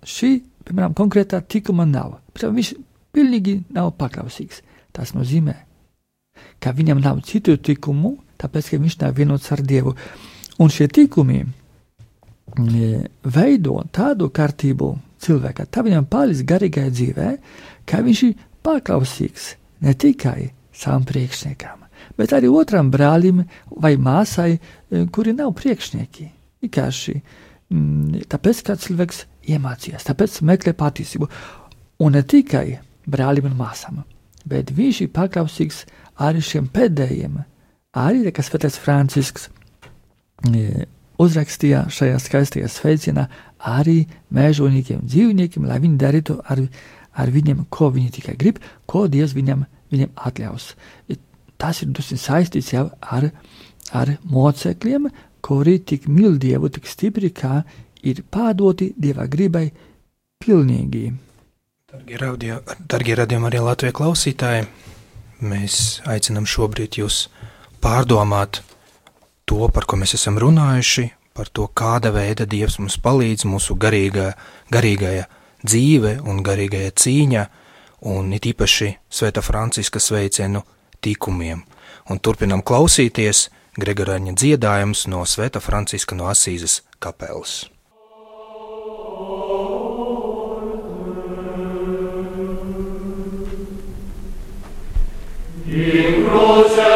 [SPEAKER 5] šī, piemēram, konkrētā tikuma nav, piemēram, viņš pilnīgi nav paklausīgs, tas nozīmē, ka viņam nav citu tikumu, tāpēc, ka viņš nav vienots ar Dievu. Un šie tikumi e, veido tādu kārtību cilvēkā, tā viņam paliks garīgajā dzīvē, ka viņš ir paklausīgs ne tikai savam priekšniekam, bet arī otram brālim vai māsai, e, kuri nav priekšnieki. Vienkārši mm, tāpēc, ka cilvēks iemācījās, tāpēc meklē patiesību. Un ne tikai brālim un māsām, bet viņš ir paklausīgs arī šiem pēdējiem, arī kas Svētais Francisks e, uzrakstīja šajā skaistajā sveicienā arī mēžonīgiem dzīvniekiem, lai viņi darītu ar ar viņiem, ko viņi tikai grib, ko Dievs viņam, viņam atļaus. Tas ir saistīts jau ar, ar mocekļiem, kuri tik mīl Dievu tik stipri, kā ir pārdoti Dieva gribai pilnīgi.
[SPEAKER 3] Darbie radījumi arī Latvijas klausītāji, mēs aicinām šobrīd jūs pārdomāt to, par ko mēs esam runājuši, par to, kāda veida Dievs mums palīdz mūsu garīgā, garīgajā dzīve un garīgajā cīņa, un it īpaši Svētā Franciska sveicienu tikumiem. Un turpinam klausīties Gregorāņa dziedājums no Svētā Franciska no Asīzes kapelas. In croce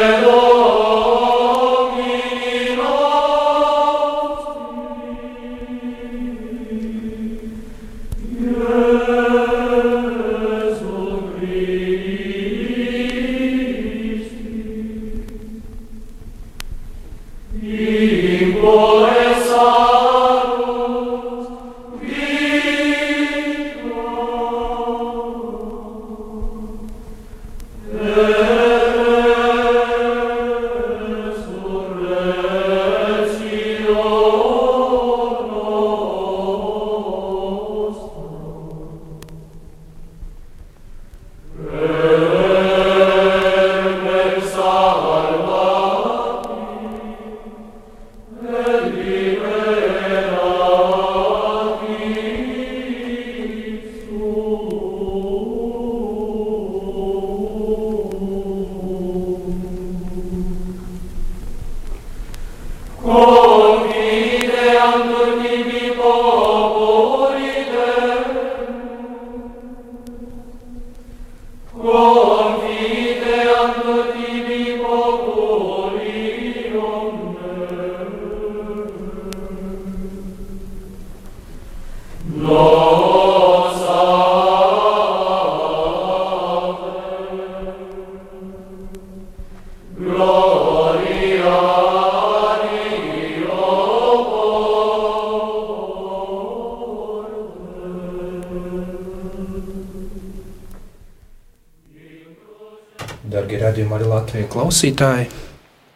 [SPEAKER 3] klausītāji.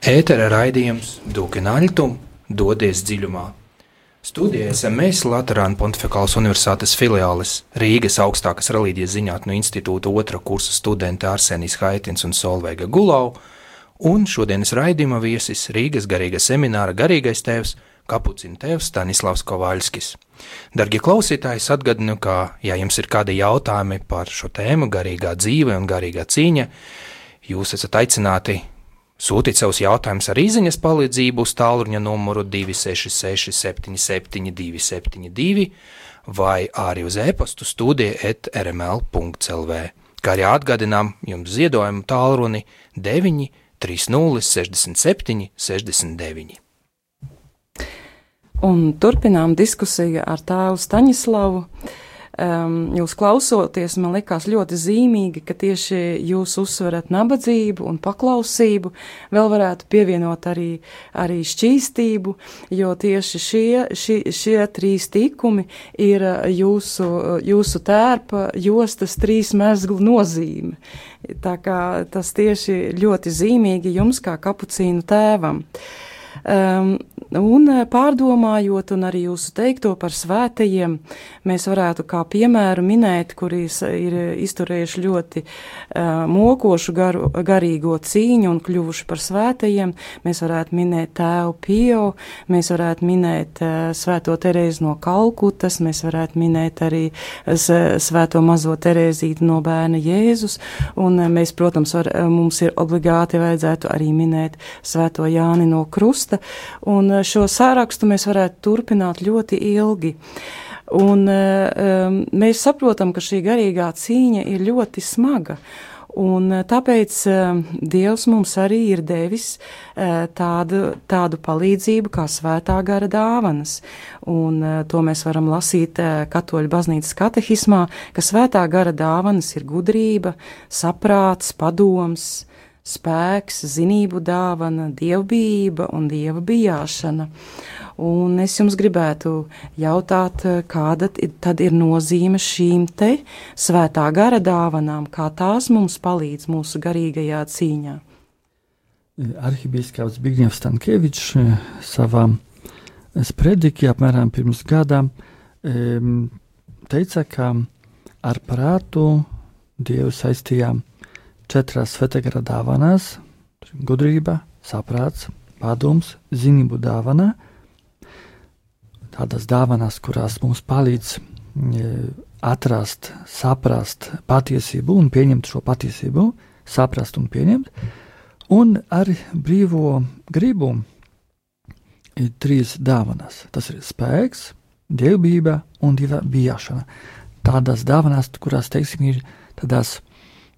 [SPEAKER 3] Ētera raidījums Dūkenaļtum dodies dziļumā. Studijā esam mēs Latvijas Pontificālas Universitātes filiāles Rīgas augstākās reliģijas zinātņu institūta otrā kursa studenti Arsenijs Haitins un Solveiga Gulau, un šodienas raidījuma viesis Rīgas garīga semināra garīgais tēvs Kapucina tēvs Stanislavs Kovaļskis. Darbie klausītāji, atgādinu, ka, ja jums ir kādi jautājumi par šo tēmu, garīgā dzīve un garīgā cīņa, Jūs esat aicināti sūtīt savus jautājumus ar īsiņas palīdzību uz tālruņa numuru 266, 77, 272 vai arī uz e-pastu studija etrml.clv. Kā arī atgādinām jums ziedojumu tālruni 9, 30, 67, 69.
[SPEAKER 4] Un turpinām diskusiju ar tēvu Staņislavu. Uh, um, jūs klausoties, man likās ļoti zīmīgi, ka tieši jūs uzsverat nabadzību un paklausību, vēl varētu pievienot arī, arī šķīstību, jo tieši šie, šie, šie trīs tikumi ir jūsu, jūsu tērpa jostas trīs mezglu nozīme. Tā kā tas tieši ļoti zīmīgi jums kā kapucīnu tēvam. Um, un pārdomājot, un arī jūsu teikto par svētajiem, mēs varētu kā piemēru minēt, kuri ir izturējuši ļoti uh, mokošu garu, garīgo cīņu un kļuvuši par svētajiem. Mēs varētu minēt tēvu Pio, mēs varētu minēt uh, svēto Terēzi no Kalkutas, mēs varētu minēt arī svēto mazo Terēzīti no bērna Jēzus, un uh, mēs, protams, var, mums ir obligāti vajadzētu arī minēt svēto Jāni no Krusta, un šo sārakstu mēs varētu turpināt ļoti ilgi. Un, um, mēs saprotam, ka šī garīgā cīņa ir ļoti smaga. Un tāpēc uh, Dievs mums arī ir devis uh, tādu, tādu palīdzību kā svētā gara dāvanas. Un to mēs varam lasīt Katoļu baznīcas katehismā, ka svētā gara dāvanas ir gudrība, saprāts, padoms, spēks, zinību dāvana, dievbijība un dieva bijāšana. Un es jums gribētu jautāt, kāda tad ir nozīme šīm te svētā gara dāvanām, kā tās mums palīdz mūsu garīgajā cīņā.
[SPEAKER 5] Arhibīskaps Bigņevs Stankievičs eh, savā sprediķī apmēram pirms gadām teica, ka ar prātu Dievu saistījām četrās svētagara dāvanās - gudrība, saprāts, padoms, zinību dāvana – tādas dāvanas, kurās mums palīdz atrast, saprast patiesību un pieņemt šo patiesību, saprast un pieņemt, un ar brīvo gribu ir trīs dāvanas. Tas ir spēks, dievbijība un dieva bijāšana. Tādas dāvanas, kurās, teiksim, ir tādas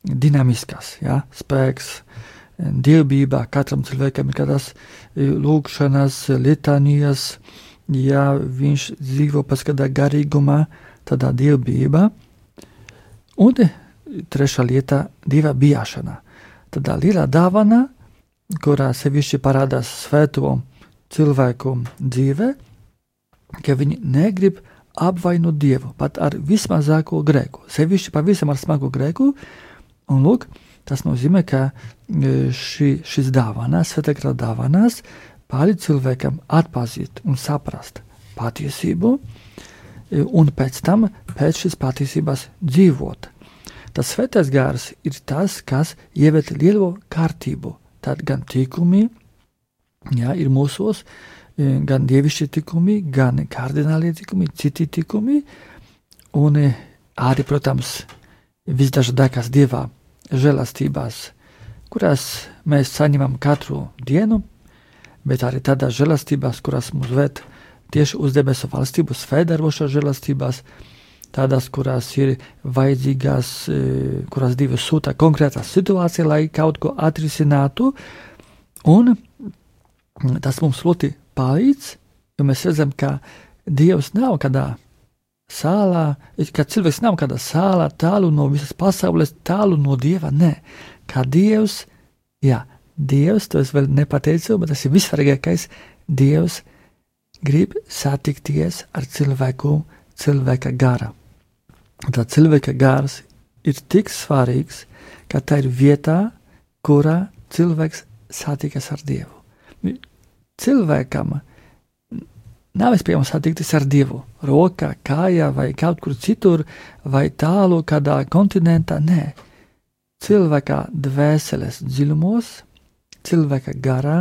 [SPEAKER 5] dinamiskas, ja? spēks, dievbijība katram cilvēkam ir kādas e, lūkšanas, litanijas, uh, ja viņš dzīvo paskatā garīgumā, tādā dievbijībā. Un trešā lieta - dieva bijāšana. Tādā lielā dāvana, kurā sevišķi parādās svēto cilvēku dzīve, ka viņi negrib apvainot dievu pat ar vismazāko grēku, sevišķi pavisam ar smagu grēku. Un lūk, tas nozīmē, ka e, ši, šis dāvanas, svētā dāvanas, palīdz cilvēkam atpazīt un saprast patiesību, e, un pēc tam pēc šīs patiesības dzīvot. Tas svētais gars ir tas, kas ieved lielo kārtību. Tad gan tikumi, jā, ir mūsos, e, gan dievišķi tikumi, gan kardināli tikumi, citi tikumi, un arī, protams, visdažādākās dievā žēlastībās, kurās mēs saņemam katru dienu, bet arī tādās žēlastībās, kuras mūs ved tieši uz debesu valstību, svētdarošās žēlastībās, tādās, kurās ir vajadzīgās, e, kurās Dievs sūta konkrētā situācija, lai kaut ko atrisinātu, un tas mums ļoti palīdz, jo mēs redzam, ka Dievs nav kādā sālā, ka cilvēks nav kādā sālā, tālu no visas pasaules, tālu no Dieva, nē, kā Dievs, jā, Dievs, to es vēl nepateicu, bet tas ir vissvarīgākais. Dievs grib satikties ar cilvēku, cilvēka gara. Tā cilvēka gars ir tik svarīgs, ka tā ir vietā, kurā cilvēks satikas ar Dievu. Cilvēkam nav iespējams satikties ar Dievu. Rokā, kājā vai kaut kur citur, vai tālu kādā kontinentā. Nē, cilvēka dvēseles dziļumos cilvēka garā,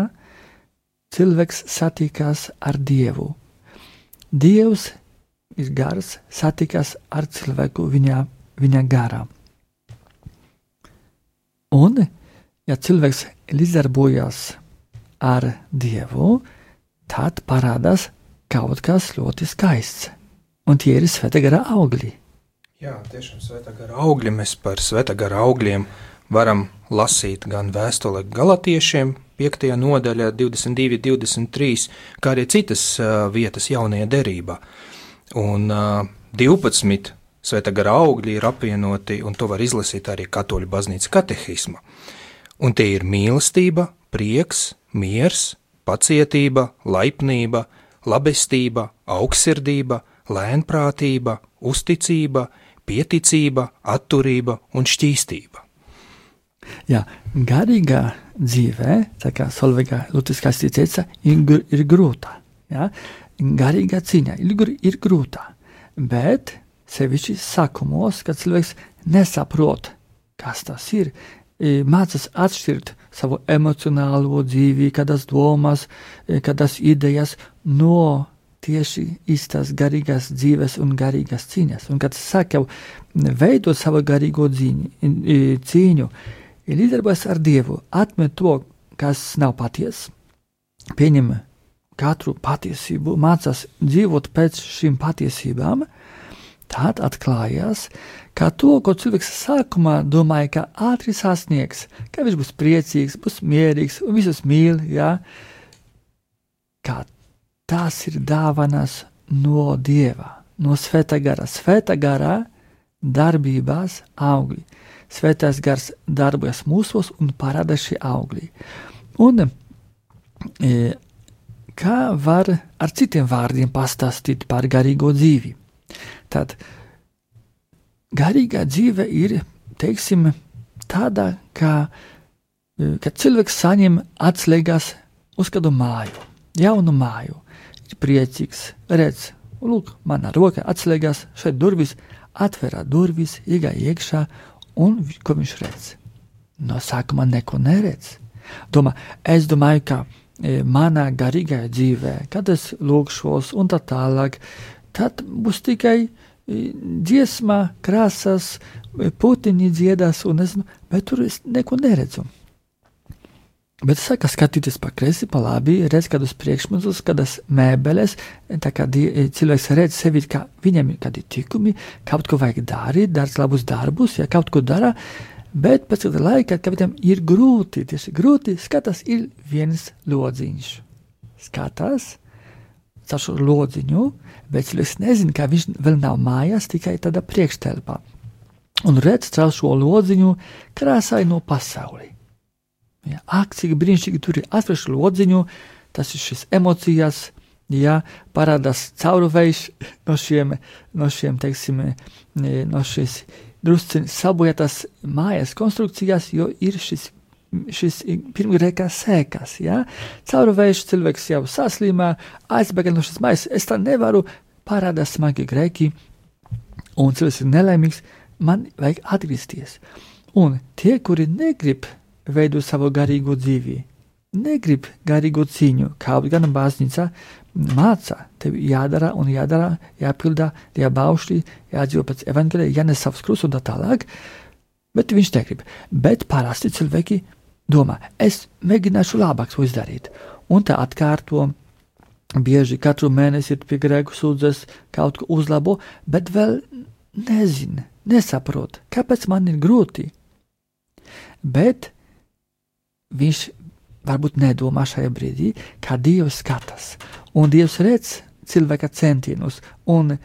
[SPEAKER 5] cilvēks satikās ar Dievu. Dievs ir gars, satikās ar cilvēku viņa, viņa garā. Un, ja cilvēks līdzdarbojas ar Dievu, tad parādās kaut kas ļoti skaists. Un tie ir svēta gara augļi.
[SPEAKER 3] Jā, tiešām svēta gara augļi. Mēs par svēta gara augļiem varam lasīt gan vēstuli galotiešiem, 5. nodaļā, 22, 23, kā arī citas uh, vietas jaunajā derībā. Un uh, 12 svēta gara augļi ir apvienoti, un to var izlasīt arī Katoļu baznīcas katehisma. Un tie ir mīlestība, prieks, miers, pacietība, laipnība, labestība, augstsirdība, lēnprātība, uzticība, pieticība, atturība un šķīstība.
[SPEAKER 5] Jā, garīgā dzīvē, tā kā Solveiga Lutiskās teica, ir, ir grūta. Ja? Garīgā cīņā ir, ir grūtā, bet sevišķi sākumos, kad cilvēks nesaprot, kas tas ir, mācās atšķirt savu emocionālo dzīvi, kādas domas, kādas idejas no tieši īstās garīgās dzīves un garīgās cīņas. Un kad sāk jau veidot savu garīgo dzīņu, cīņu, līdzdarbojas ar Dievu, atmet to, kas nav patiesa, pieņem katru patiesību, mācās dzīvot pēc šīm patiesībām, tad atklājās, ka to, ko cilvēks sākumā domāja, ka ātri sasniegs, ka viņš būs priecīgs, būs mierīgs un visus mīl, ja, kā tās ir dāvanas no Dieva, no Svētā gara. Svētā garā darbībās augļi. Svētais gars darbojas mūsos un parāda šie augļi. Un e, kā var ar citiem vārdiem pastāstīt par garīgo dzīvi? Tad garīgā dzīve ir, teiksim, tāda, kā, e, kad cilvēks saņem atslēgas uz kādu māju, jaunu māju, priecīgs, redz, lūk, mana roka atslēgās šeit durvis, atverā durvis, iegāja iekšā, un ko viņš redz? No sākuma neko neredz. Domā, es domāju, ka e, manā garīgajā dzīvē, kad es lūgšos un tā tālāk, tad būs tikai e, dziesma, krāsas, e, putiņi dziedās, un es, bet tur es neko neredzu. Bet sāku skatīties pa kreisi, pa labi, redz kādus priekšmetus, kādas mēbeles, tā kā cilvēks redz sevi, ka viņam ir kādi tikumi, kaut ko vajag darīt, darīt labus darbus, ja kaut ko dara, bet pēc kāda laika, kad viņam ir grūti, tieši grūti, skatās, ir viens lodziņš. Skatās caur šo lodziņu, bet cilvēks nezina, ka viņš vēl nav mājās, tikai tādā priekštelpā. Un redz caur šo lodziņu krāsaino pasauli Ja, ak, cik brīnišķīgi tur ir atvešu lodziņu, tas ir šis emocijas, ja, parādās caurvējš no šiem, no šiem, teiksim, no šīs drusci sabojātās mājas konstrukcijās, jo ir šis, šis pirmgrēkā sēkas, ja, caurvējš cilvēks jau saslimā, aizbēga no šīs mājas, es tā nevaru, parādās smagi grēki, un cilvēks ir nelaimīgs, man vajag atgriezties. Un tie, kuri negrib veido savu garīgo dzīvi. Negrib garīgo cīņu, kaut gan baznīca māca, tev jādara un jādara, jāpilda, jābaušļi, jādzīvo pēc evaņģēlē, jānes savs krusts un tā tālāk, bet viņš negrib. Bet parasti cilvēki domā, es mēģināšu labāk to izdarīt, un tā atkārto. Bieži katru mēnesi ir pie grēku sūdzes, kaut ko uzlabo, bet vēl nezina, nesaprot, kāpēc man ir grūti. Bet viņš varbūt nedomā šajā brīdī, kā Dievs skatās. Un Dievs redz cilvēka centienus, un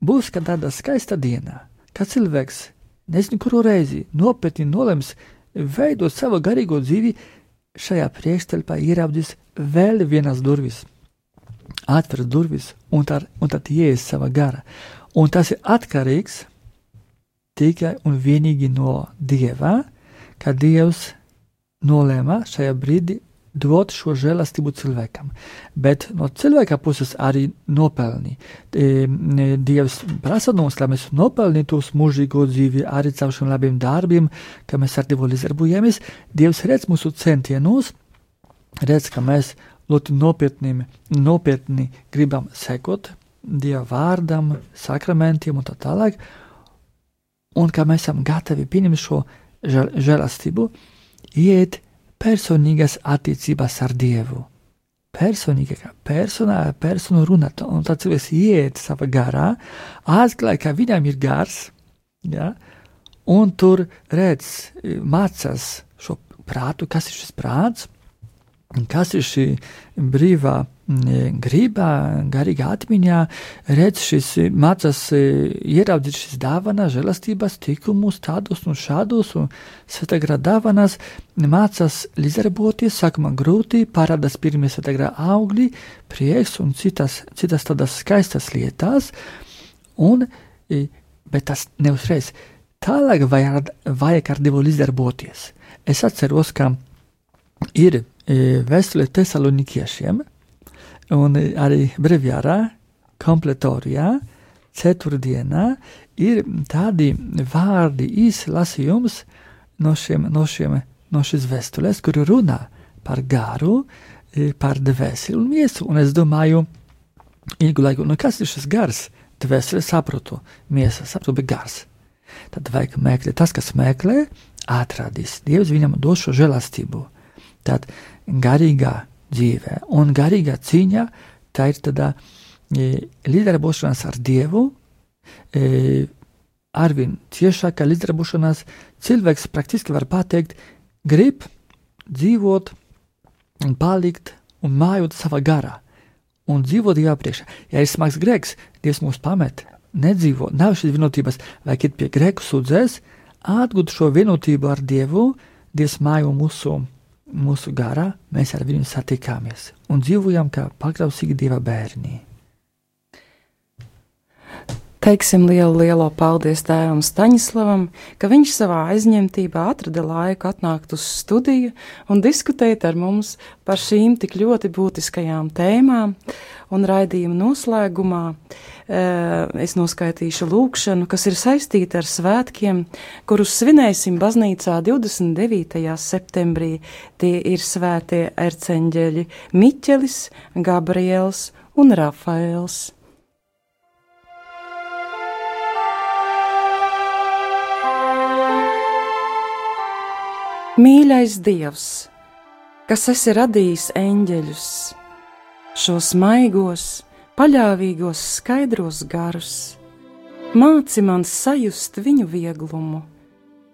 [SPEAKER 5] būs kāda skaista diena, kad cilvēks nezinu, kuru reizi nopietni nolems veidot savu garīgo dzīvi, šajā priekšstelpā ieraudzīs vēl vienas durvis, atveras durvis, un, tā, un tad ieies sava gara. Un tas ir atkarīgs tikai un vienīgi no Dieva, ka Dievs nolēma šajā brīdī dot šo žēlastību cilvēkam. Bet no cilvēka puses arī nopelni. Dievs prasa no mums, lai mēs nopelnītu mūžīgo dzīvi arī caur šiem labiem darbiem, ka mēs ar Dievu līdzdarbojamies. Dievs redz mūsu centienus, redz, ka mēs ļoti nopietni, nopietni gribam sekot Dieva vārdam, sakramentiem un tā tālāk, un ka mēs esam gatavi pieņemt šo žēlastību. Žel iet personīgas attiecības ar Dievu. Personīgi, kā personā, personu runāt, un tad cilvēks iet savā garā, atklāja, ka viņam ir gars, ja, un tur redz, mācās šo prātu, kas ir šis prāts, kas ir šī brīvā gribā, garīgā atmiņā, redz šis, mācās e, ieraudzīt šīs dāvanas, žēlastības, tikumus, tādus un šādus, un svetagrā dāvanas, mācās līdzdarboties, sākumā grūti, parādās pirmie svetagrā augļi, prieks un citas, citas tādas skaistas lietas, un, e, bet tas neuzreiz. Tālāk vajag, vajag ar Dievu līdzdarboties. Es atceros, ka ir e, vēstule tesalonikiešiem, Un arī brevjārā, kompletorijā, ceturtdienā ir tādi vārdi izlasījums no šiem, no šiem, no šīs vēstulēs, kur runā par garu, par dvēseli un miesu. Un es domāju, ilgu laiku, nu kas ir šis gars? Dvēseli saprotu, miesa saprotu, bet gars. Tad vajag meklēt, tas, kas meklē, atradīs. Dievs viņam dos šo žēlastību. Tad garīgā dzīvē un garīgā cīņā tā ir tāda e, līdzdarbošanās ar Dievu, e, arvien ciešāka līdzdarbošanās. Cilvēks praktiski var pateikt, grib dzīvot un palikt un mājot savā garā un dzīvot Dieva priekšā. Ja ir smags grēks, Dievs mūs pamet, nedzīvo, nav šīs vienotības, vai iet pie grēku sūdzēs, atgūt šo vienotību ar Dievu, Dievs mājo mūsu, mūsu garā, mēs ar viņu satikāmies un dzīvojam kā paklausīgi Dieva bērni.
[SPEAKER 4] Teiksim lielu, lielu paldies tēvam Staņislavam, ka viņš savā aizņemtībā atrada laiku atnākt uz studiju un diskutēt ar mums par šīm tik ļoti būtiskajām tēmām. Un raidījuma noslēgumā eh, es noskaitīšu lūkšanu, kas ir saistīta ar svētkiem, kurus svinēsim baznīcā 29. septembrī. Tie ir svētie erceņģeļi Miķelis, Gabriels un Rafaels. Mīļais Dievs, kas esi radījis eņģeļus, šos maigos, paļāvīgos, skaidros garus, māci man sajust viņu vieglumu,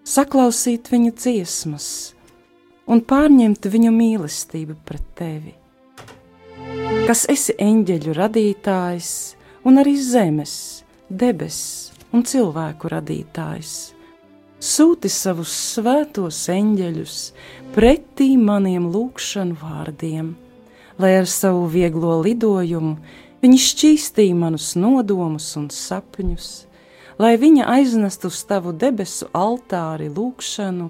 [SPEAKER 4] saklausīt viņu dziesmas un pārņemt viņu mīlestību pret tevi. Kas esi eņģeļu radītājs un arī zemes, debesu un cilvēku radītājs sūti savus svētos eņģeļus pretī maniem lūgšanu vārdiem, lai ar savu vieglo lidojumu viņi šķīstīja manus nodomus un sapņus, lai viņa aiznestu uz tavu debesu altāri lūgšanu,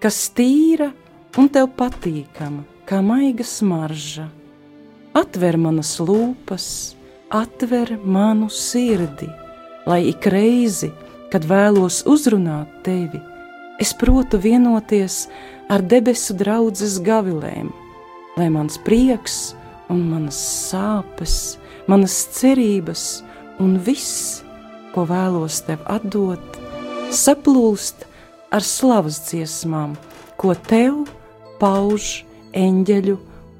[SPEAKER 4] kas tīra un tev patīkama, kā maiga smarža. Atver manas lūpas, atver manu sirdi, lai ik reizi, kad vēlos uzrunāt tevi, es protu vienoties ar debesu draudzes gavilēm, lai mans prieks un manas sāpes, manas cerības un viss, ko vēlos tev atdot, saplūst ar slavas dziesmām, ko tev pauž eņģeļu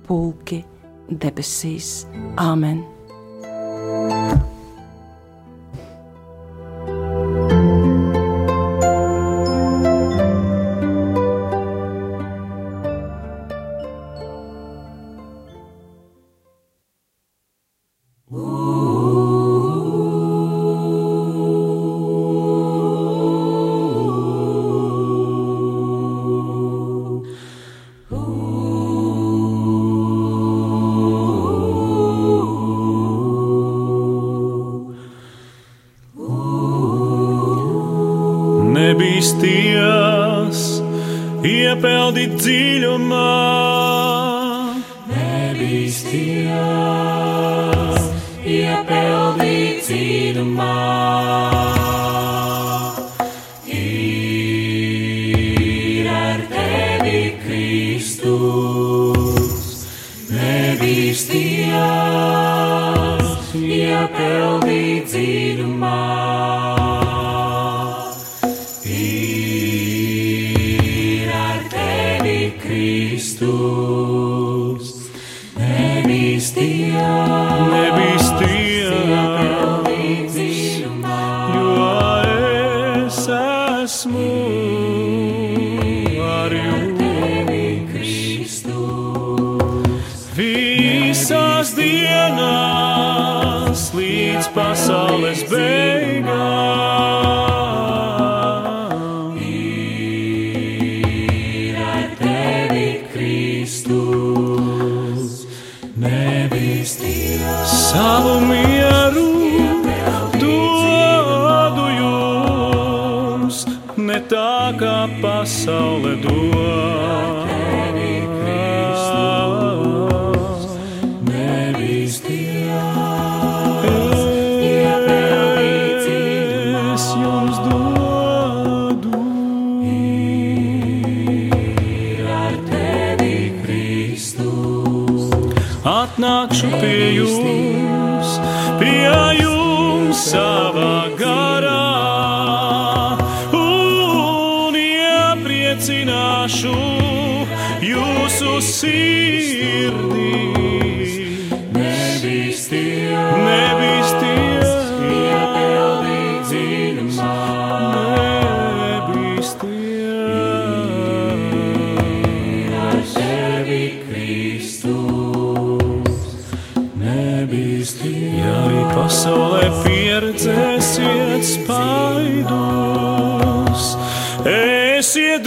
[SPEAKER 4] pulki debesīs. Āmen!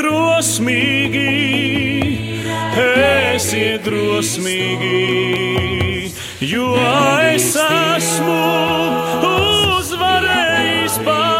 [SPEAKER 1] Drosmīgi, esiet drosmīgi, jo es esmu uzvarējis pasaulī.